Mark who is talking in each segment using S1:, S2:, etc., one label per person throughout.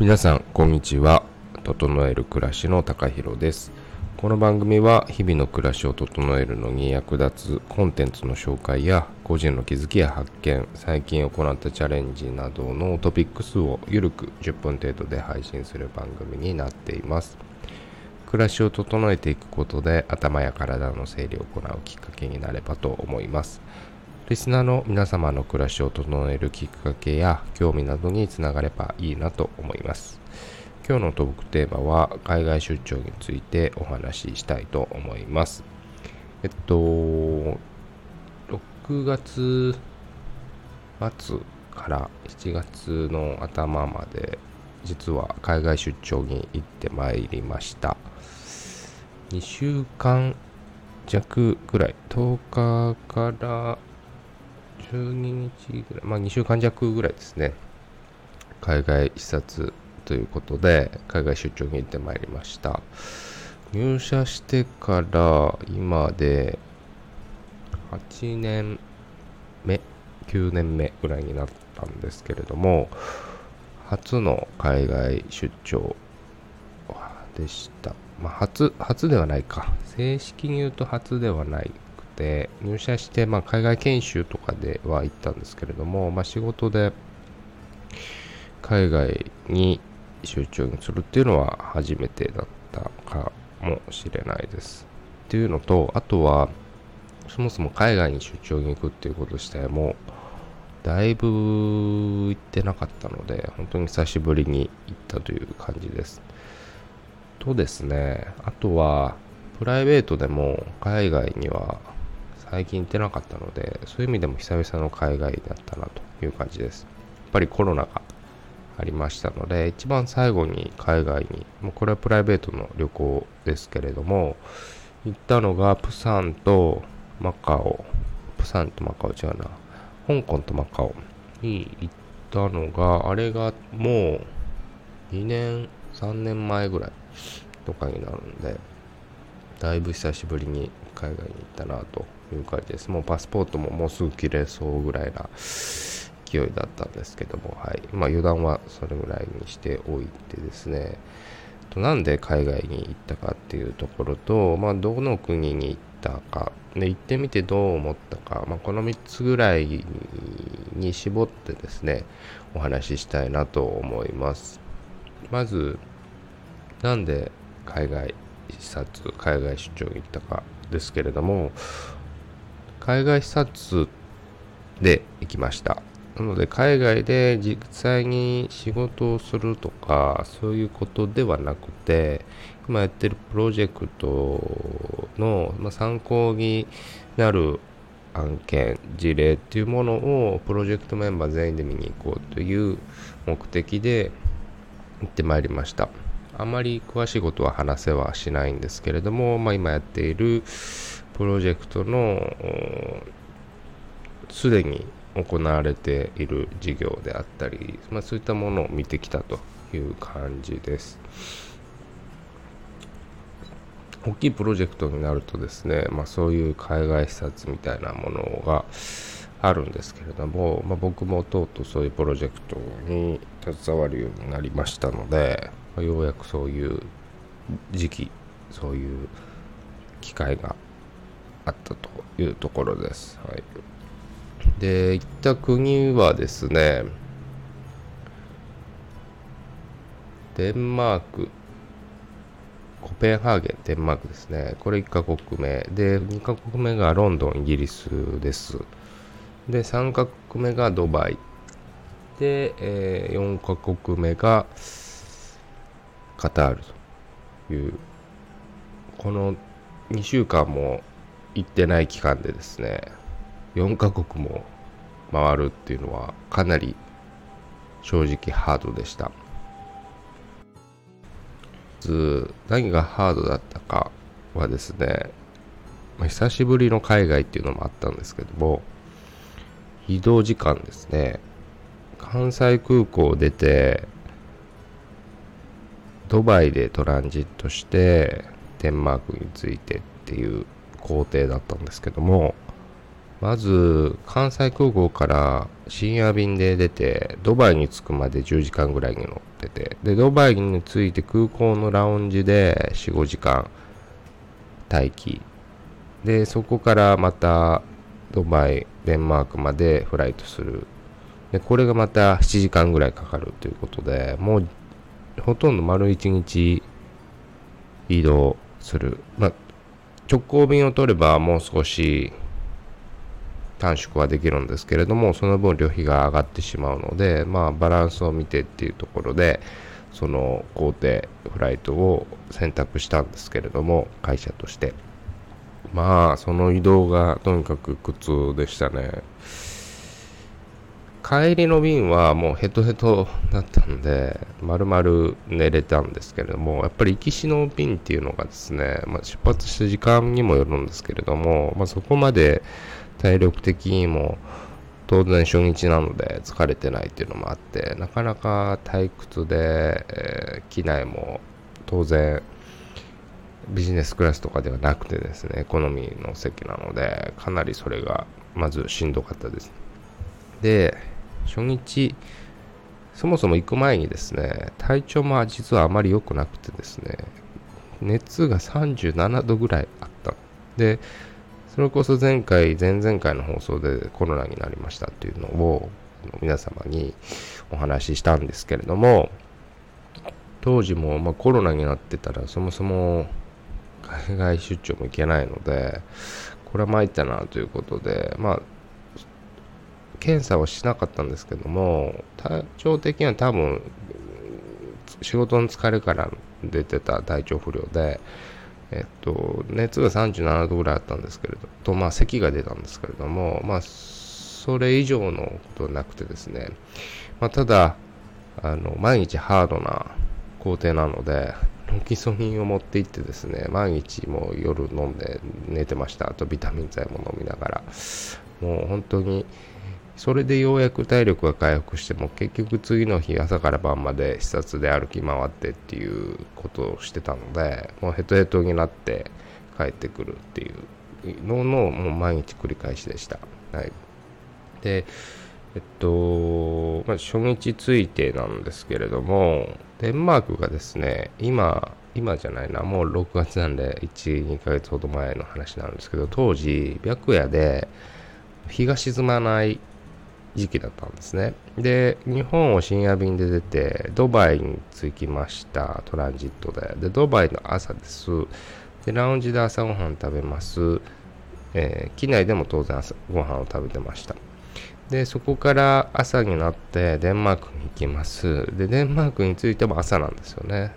S1: 皆さんこんにちは。整える暮らしの高弘です。この番組は日々の暮らしを整えるのに役立つコンテンツの紹介や個人の気づきや発見最近行ったチャレンジなどのトピックスをゆるく10分程度で配信する番組になっています。暮らしを整えていくことで頭や体の整理を行うきっかけになればと思います。リスナーの皆様の暮らしを整えるきっかけや興味などにつながればいいなと思います。今日のトークテーマは海外出張についてお話ししたいと思います。えっと、6月末から7月の頭まで実は海外出張に行ってまいりました。2週間弱ぐらい、10日から12日ぐらい、まあ2週間弱ぐらいですね、海外視察ということで、海外出張に行ってまいりました。入社してから今で8年目、9年目ぐらいになったんですけれども、初の海外出張でした。まあ、初、初ではないか。正式に言うと初ではないで入社して、まあ、海外研修とかでは行ったんですけれども、まあ、仕事で海外に集中するっていうのは初めてだったかもしれないです。っていうのとあとはそもそも海外に出張に行くっていうこと自体もだいぶ行ってなかったので本当に久しぶりに行ったという感じです。とですねあとはプライベートでも海外には最近行ってなかったので、そういう意味でも久々の海外だったなという感じです。やっぱりコロナがありましたので、一番最後に海外に、もうこれはプライベートの旅行ですけれども、行ったのがプサンとマカオ、プサンとマカオ違うな、香港とマカオに行ったのが、あれがもう2年、3年前ぐらいとかになるんで、だいぶ久しぶりに海外に行ったなという感じです。もうパスポートももうすぐ切れそうぐらいな勢いだったんですけども、はい。まあ油断はそれぐらいにしておいてですね、となんで海外に行ったかっていうところと、まあどの国に行ったか、で行ってみてどう思ったか、まあ、この3つぐらいに絞ってですね、お話ししたいなと思います。まず、なんで海外視察、海外出張に行ったかですけれども、海外視察で行きました。なので、海外で実際に仕事をするとか、そういうことではなくて、今やってるプロジェクトの、参考になる案件、事例っていうものをプロジェクトメンバー全員で見に行こうという目的で行ってまいりました。あまり詳しいことは話せはしないんですけれども、まあ、今やっているプロジェクトのすでに行われている事業であったり、まあ、そういったものを見てきたという感じです。大きいプロジェクトになるとですね、まあ、そういう海外視察みたいなものがあるんですけれども、まあ、僕もとうとうそういうプロジェクトに携わるようになりましたので、まあ、ようやくそういう時期そういう機会があったというところです。はい、で行った国はですねデンマークコペンハーゲン、デンマークですね。これ1カ国目。で、2カ国目がロンドン、イギリスです。で、3カ国目がドバイ。で、えー、4カ国目がカタールという、この2週間も行ってない期間でですね4カ国も回るっていうのはかなり正直ハードでした。何がハードだったかはですね、ま、久しぶりの海外っていうのもあったんですけども移動時間ですね。関西空港を出てドバイでトランジットしてデンマークに着いてっていう工程だったんですけどもまず関西空港から深夜便で出てドバイに着くまで10時間ぐらいに乗っててでドバイに着いて空港のラウンジで45時間待機。でそこからまたドバイデンマークまでフライトする。でこれがまた7時間ぐらいかかるということでもうほとんど丸1日移動する、まあ、直行便を取ればもう少し短縮はできるんですけれどもその分旅費が上がってしまうのでまあバランスを見てっていうところでその工程フライトを選択したんですけれども会社として。まあその移動がとにかく苦痛でしたね。帰りの便はもうヘトヘトだったんで、丸々寝れたんですけれども、やっぱり行きしの便っていうのがですね、まあ、出発した時間にもよるんですけれども、まあ、そこまで体力的にも当然初日なので疲れてないっていうのもあって、なかなか退屈で、えー、機内も当然ビジネスクラスとかではなくてですね、エコノミーの席なので、かなりそれがまずしんどかったです。で、初日、そもそも行く前にですね、体調も実はあまり良くなくてですね、熱が37度ぐらいあった。で、それこそ前回、前々回の放送でコロナになりましたっていうのを皆様にお話ししたんですけれども、当時もまコロナになってたらそもそも海外出張も行けないので、これは参ったなということで、まあ、検査はしなかったんですけども、体調的には多分、仕事の疲れから出てた体調不良で、えっと、熱が37度ぐらいあったんですけれど、と、まあ、咳が出たんですけれども、まあ、それ以上のことはなくてですね、まあ、ただ、あの、毎日ハードな工程なので、ロキソニンを持って行ってですね、毎日もう夜飲んで寝てました。あとビタミン剤も飲みながら、もう本当に、それでようやく体力が回復しても結局次の日朝から晩まで視察で歩き回ってっていうことをしてたのでもうヘトヘトになって帰ってくるっていうののもう毎日繰り返しでした。はい、でえっと、まあ、初日ついてなんですけれどもデンマークがですね今今じゃないなもう6月なんで12ヶ月ほど前の話なんですけど当時白夜で日が沈まない時期だったんですね。で、日本を深夜便で出て、ドバイに着きました、トランジットで。で、ドバイの朝です。で、ラウンジで朝ごはん食べます。えー、機内でも当然朝ごはんを食べてました。で、そこから朝になってデンマークに行きます。で、デンマークに着いても朝なんですよね。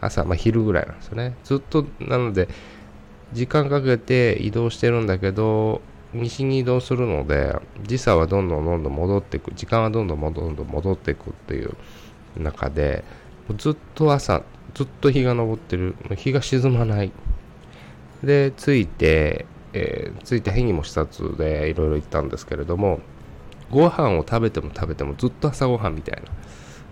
S1: 朝、まあ、昼ぐらいなんですよね。ずっと、なので、時間かけて移動してるんだけど、西に移動するので時差はどんどんどんどん戻っていく時間はどんどんどんどん戻っていくっていう中でずっと朝ずっと日が昇ってる。日が沈まない。で着いて、えー、着いて変にも視察でいろいろ行ったんですけれどもご飯を食べても食べてもずっと朝ごはんみたいな。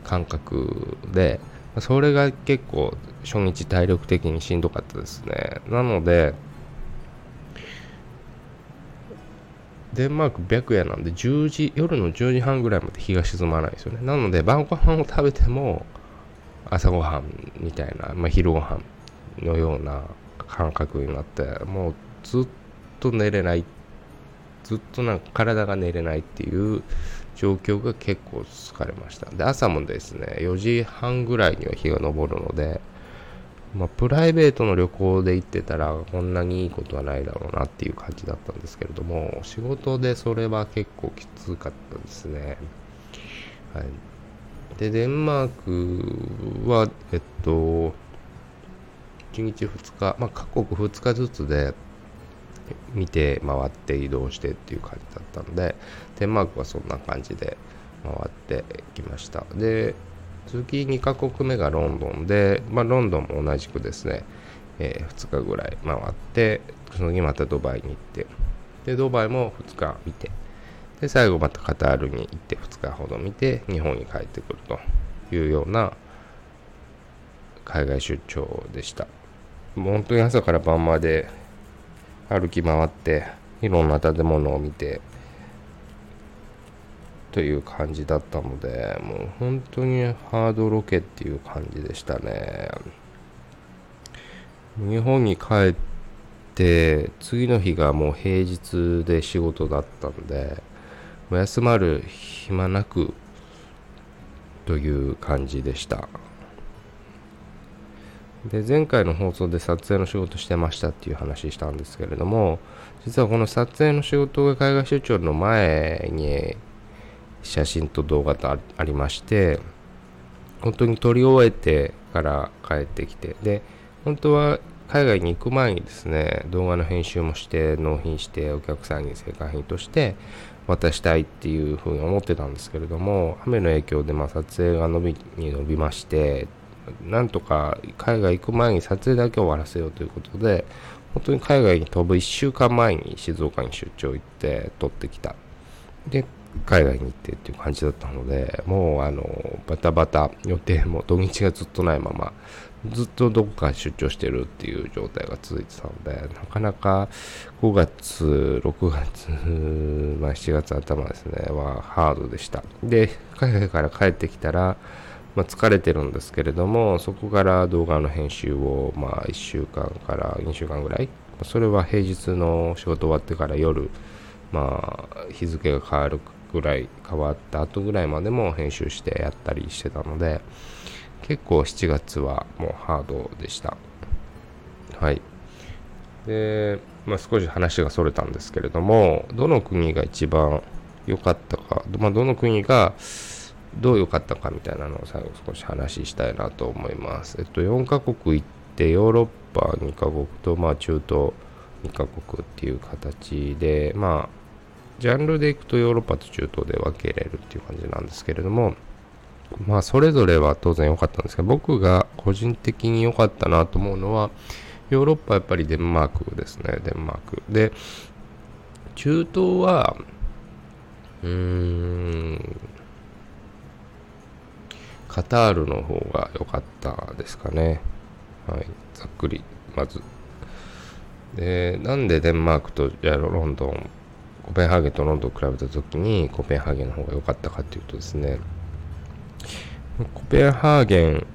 S1: 感覚でそれが結構初日体力的にしんどかったですね。なのでデンマーク白夜なんで10時夜の10時半ぐらいまで日が沈まないですよね。なので晩ご飯を食べても朝ごはんみたいな、まあ、昼ごはんのような感覚になってもうずっと寝れないずっとなんか体が寝れないっていう状況が結構疲れました。で朝もですね4時半ぐらいには日が昇るのでまあ、プライベートの旅行で行ってたらこんなにいいことはないだろうなっていう感じだったんですけれども仕事でそれは結構きつかったですね。はい、でデンマークはえっと1日2日、まあ、各国2日ずつで見て回って移動してっていう感じだったんでデンマークはそんな感じで回ってきましたで次2カ国目がロンドンで、まあ、ロンドンも同じくですね、えー、2日ぐらい回ってその次またドバイに行ってでドバイも2日見てで最後またカタールに行って2日ほど見て日本に帰ってくるというような海外出張でした。もう本当に朝から晩まで歩き回っていろんな建物を見てという感じだったのでもう本当にハードロケっていう感じでしたね。日本に帰って次の日がもう平日で仕事だったんで休まる暇なくという感じでした。で前回の放送で撮影の仕事してましたっていう話したんですけれども実はこの撮影の仕事が海外出張の前に写真と動画とありまして本当に撮り終えてから帰ってきてで本当は海外に行く前にですね動画の編集もして納品してお客さんに成果品として渡したいっていうふうに思ってたんですけれども雨の影響でま撮影が伸びに伸びましてなんとか海外行く前に撮影だけ終わらせようということで本当に海外に飛ぶ1週間前に静岡に出張行って撮ってきた。で海外に行ってっていう感じだったのでもうあのバタバタ予定も土日がずっとないままずっとどこか出張してるっていう状態が続いてたのでなかなか5月6月、まあ、7月頭ですねはハードでした。で海外から帰ってきたらまあ、疲れてるんですけれどもそこから動画の編集をまあ1週間から2週間ぐらいそれは平日の仕事終わってから夜まあ日付が変わるぐらい変わった後ぐらいまでも編集してやったりしてたので結構7月はもうハードでしたはいで、まあ、少し話がそれたんですけれどもどの国が一番良かったか、まあ、どの国がどう良かったかみたいなのを最後少し話したいなと思います。えっと、4カ国行ってヨーロッパ2カ国と、まあ、中東2カ国っていう形で、ま、ジャンルでいくとヨーロッパと中東で分けれるっていう感じなんですけれども、まあ、それぞれは当然良かったんですけど、僕が個人的に良かったなと思うのは、ヨーロッパやっぱりデンマークですね、デンマーク。で、中東は、うーん、カタールの方が良かったですかね。はい、ざっくり、まず。で、なんでデンマークとロンドン、コペンハーゲンとロンドンを比べたときに、コペンハーゲンの方が良かったかっていうとですね、コペンハーゲン、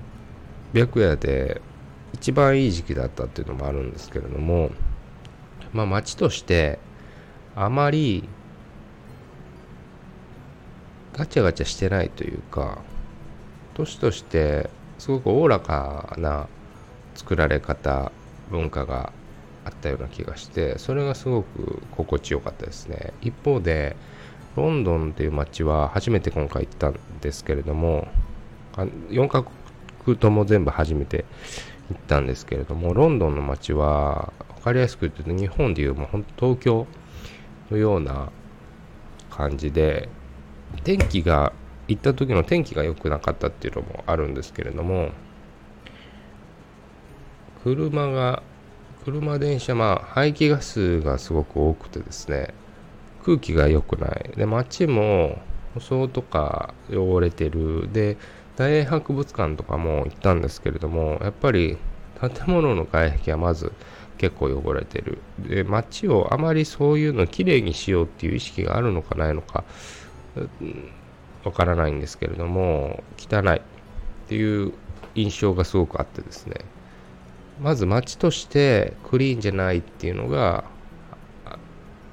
S1: 白夜で一番いい時期だったっていうのもあるんですけれども、まあ街としてあまりガチャガチャしてないというか、都市としてすごくおおらかな作られ方文化があったような気がしてそれがすごく心地よかったですね。一方でロンドンっていう街は初めて今回行ったんですけれども4カ国とも全部初めて行ったんですけれどもロンドンの街は分かりやすく言うと日本でいうもう本当東京のような感じで天気が行った時の天気が良くなかったっていうのもあるんですけれども車が車電車まあ排気ガスがすごく多くてですね空気が良くない。で街も舗装とか汚れてる。で大英博物館とかも行ったんですけれどもやっぱり建物の外壁はまず結構汚れてる。で街をあまりそういうのきれいにしようっていう意識があるのかないのかわからないんですけれども汚いっていう印象がすごくあってですね。まず街としてクリーンじゃないっていうのが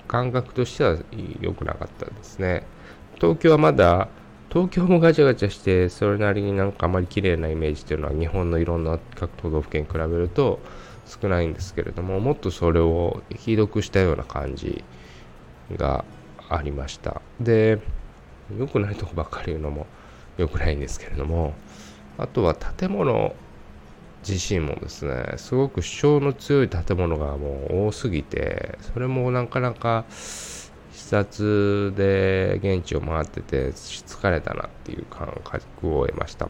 S1: 感覚としては良くなかったですね。東京はまだ東京もガチャガチャしてそれなりになんかあまり綺麗なイメージっていうのは日本のいろんな各都道府県に比べると少ないんですけれどももっとそれをひどくしたような感じがありました。で良くないとこばっかり言うのも良くないんですけれどもあとは建物自身もですねすごく主張の強い建物がもう多すぎてそれもなかなか視察で現地を回ってて疲れたなっていう感覚を得ました。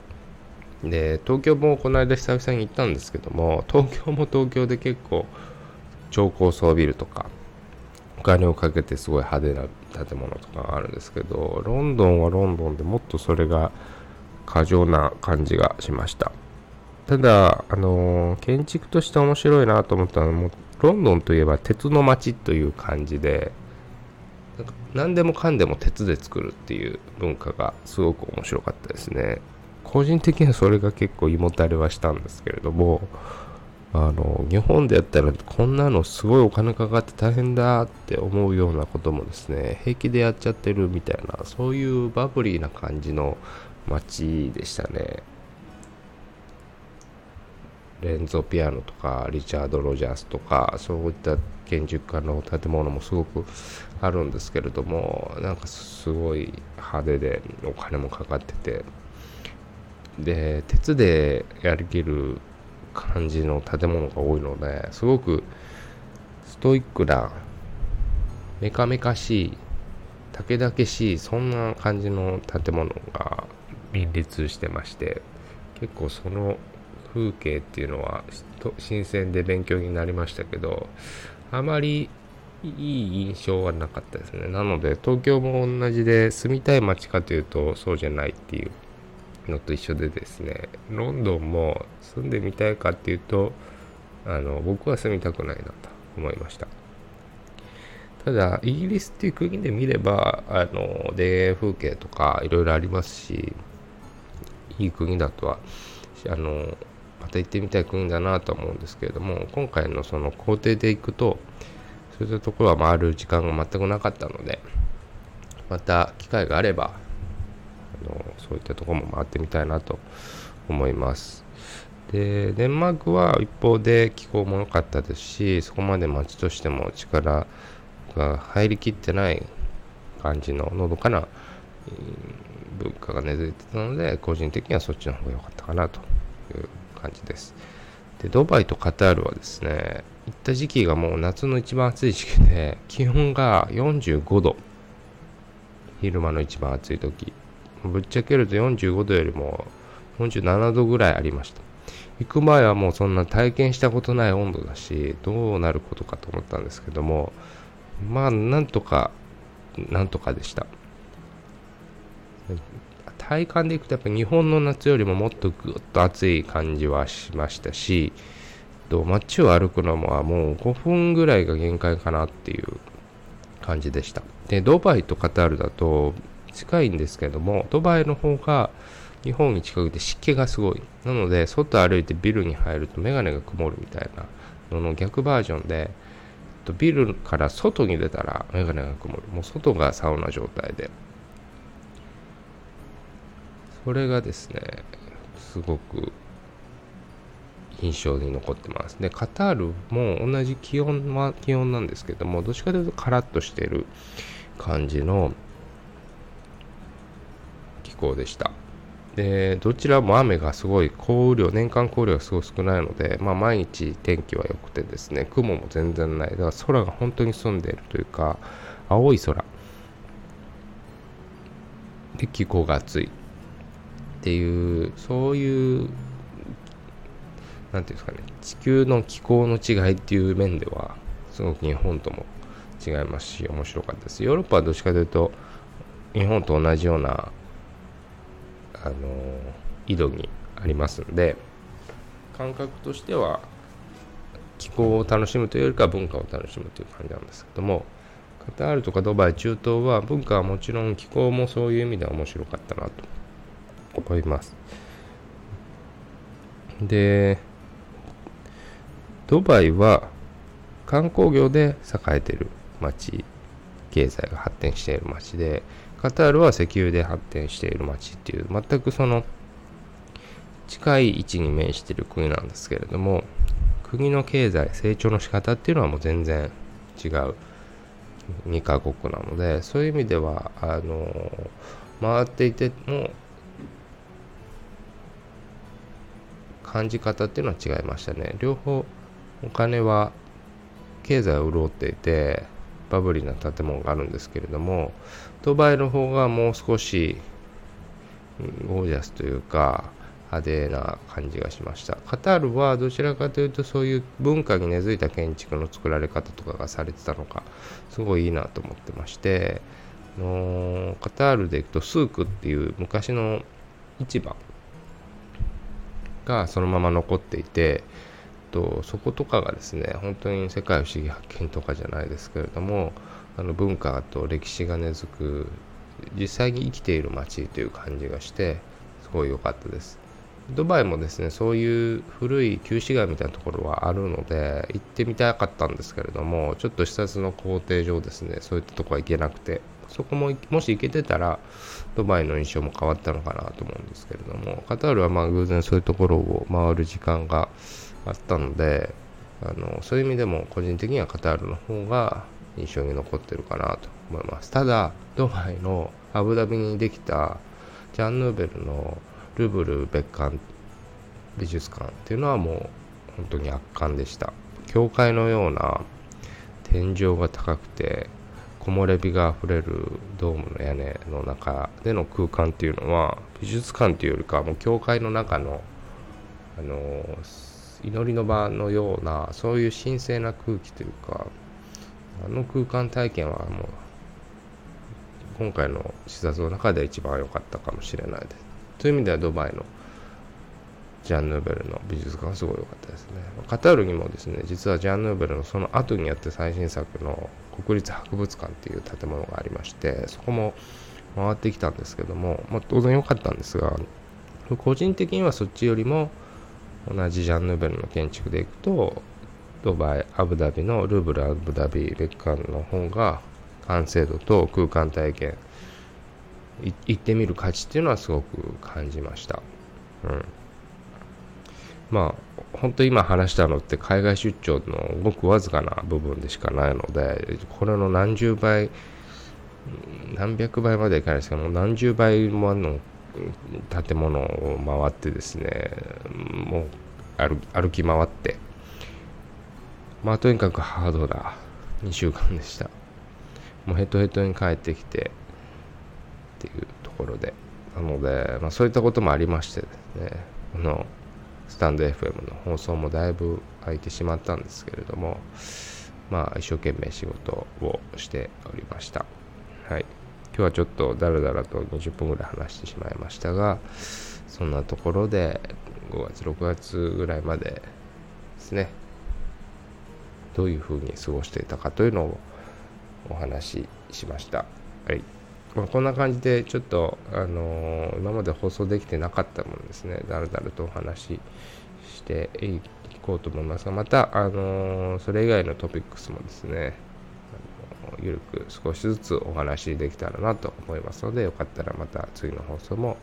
S1: で東京もこの間久々に行ったんですけども東京も東京で結構超高層ビルとかお金をかけてすごい派手な建物とかがあるんですけどロンドンはロンドンでもっとそれが過剰な感じがしました。ただあのー、建築として面白いなと思ったのはもうロンドンといえば鉄の街という感じでなんか何でもかんでも鉄で作るっていう文化がすごく面白かったですね。個人的にはそれが結構胃もたれはしたんですけれどもあの日本でやったらこんなのすごいお金かかって大変だって思うようなこともですね平気でやっちゃってるみたいなそういうバブリーな感じの街でしたね。レンゾピアノとかリチャード・ロジャースとかそういった建築家の建物もすごくあるんですけれどもなんかすごい派手でお金もかかってて。で鉄でやりきる感じの建物が多いのですごくストイックなメカメカしい竹々しいそんな感じの建物が 林立してまして結構その風景っていうのは新鮮で勉強になりましたけどあまりいい印象はなかったですね。なので東京も同じで住みたい街かというとそうじゃないっていうのと一緒でですね。ロンドンも住んでみたいかっていうとあの僕は住みたくないなと思いました。ただイギリスっていう国で見ればあの田園風景とかいろいろありますしいい国だとはあのまた行ってみたい国だなと思うんですけれども今回のその工程で行くとそういったところは回る時間が全くなかったのでまた機会があればあのそういったところも回ってみたいなと思います。でデンマークは一方で気候も良かったですしそこまで街としても力が入りきってない感じののどかな文化が根付いてたので個人的にはそっちの方が良かったかなという感じですでドバイとカタールはですね行った時期がもう夏の一番暑い時期で 気温が45度昼間の一番暑い時ぶっちゃけると45度よりも47度ぐらいありました。行く前はもうそんな体験したことない温度だし、どうなることかと思ったんですけども、まあ、なんとか、なんとかでした。体感でいくとやっぱ日本の夏よりももっとぐっと暑い感じはしましたし、と街を歩くのももう5分ぐらいが限界かなっていう感じでした。で、ドバイとカタールだと近いんですけども、ドバイの方が日本に近くて湿気がすごい。なので、外歩いてビルに入るとメガネが曇るみたいなのの逆バージョンで、ビルから外に出たらメガネが曇る。もう外がサウナ状態で。それがですね、すごく印象に残ってます。で、カタールも同じ気温は気温なんですけども、どっちかというとカラッとしている感じの気候でした。で、どちらも雨がすごい、降雨量、年間降雨量がすごい少ないので、まあ、毎日天気は良くてですね、雲も全然ない。だから空が本当に澄んでいるというか、青い空。で、気候が暑い。っていう、そういう、なんていうんですかね、地球の気候の違いっていう面では、すごく日本とも違いますし、面白かったです。ヨーロッパはどっちかというと、日本と同じようなあの井戸にありますんで感覚としては気候を楽しむというよりか文化を楽しむという感じなんですけどもカタールとかドバイ中東は文化はもちろん気候もそういう意味では面白かったなと思います。でドバイは観光業で栄えてる町経済が発展している町でカタールは石油で発展している町っていう、全くその近い位置に面している国なんですけれども、国の経済、成長の仕方っていうのはもう全然違う2カ国なので、そういう意味では、あの、回っていても、感じ方っていうのは違いましたね。両方お金は経済を潤っていて、バブリーな建物があるんですけれどもドバイの方がもう少しゴージャスというか派手な感じがしましたカタールはどちらかというとそういう文化に根付いた建築の作られ方とかがされてたのかすごいいいなと思ってましてのカタールで行くとスークっていう昔の市場がそのまま残っていてとそことかがですね本当に世界不思議発見とかじゃないですけれどもあの文化と歴史が根付く実際に生きている街という感じがしてすごい良かったです。ドバイもですねそういう古い旧市街みたいなところはあるので行ってみたかったんですけれどもちょっと視察の工程上ですねそういったとこは行けなくてそこももし行けてたらドバイの印象も変わったのかなと思うんですけれどもカタールはまあ偶然そういうところを回る時間があったのであのそういう意味でも個人的にはカタールの方が印象に残ってるかなと思います。ただドバイのアブダビにできたジャンヌーベルのルブル別館美術館っていうのはもう本当に圧巻でした。教会のような天井が高くて木漏れ日があふれるドームの屋根の中での空間っていうのは美術館っていうよりかもう教会の中のあの祈りの場のようなそういう神聖な空気というかあの空間体験はもう今回の視察の中で一番良かったかもしれないです。という意味ではドバイのジャン・ヌーベルの美術館はすごい良かったですね。カタールにもですね、実はジャン・ヌーベルのその後にやって最新作の国立博物館っていう建物がありまして、そこも回ってきたんですけども、まあ、当然良かったんですが、個人的にはそっちよりも同じジャン・ヌーベルの建築でいくと、ドバイ、アブダビのルーブル・アブダビ別館の方が完成度と空間体験行ってみる価値っていうのはすごく感じました。うん。まあ、本当今話したのって海外出張のごくわずかな部分でしかないので、これの何十倍、何百倍までいかないですけど何十倍もの建物を回ってですね、もう歩歩き回って、まあとにかくハードな2週間でした。もうヘトヘトに帰ってきて、っていうところで。なので、まあ、そういったこともありましてですねこのスタンド FM の放送もだいぶ空いてしまったんですけれどもまあ一生懸命仕事をしておりました。はい。今日はちょっとだらだらと20分ぐらい話してしまいましたがそんなところで5月6月ぐらいまでですねどういうふうに過ごしていたかというのをお話ししました。はい。まあ、こんな感じでちょっと、あのー、今まで放送できてなかったものですね。だらだらとお話ししていこうと思います。がまた、あのー、それ以外のトピックスもですねあのゆるく少しずつお話できたらなと思いますのでよかったらまた次の放送も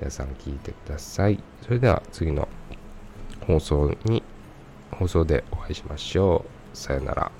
S1: 皆さん聞いてください。それでは次の放送に放送でお会いしましょう。さよなら。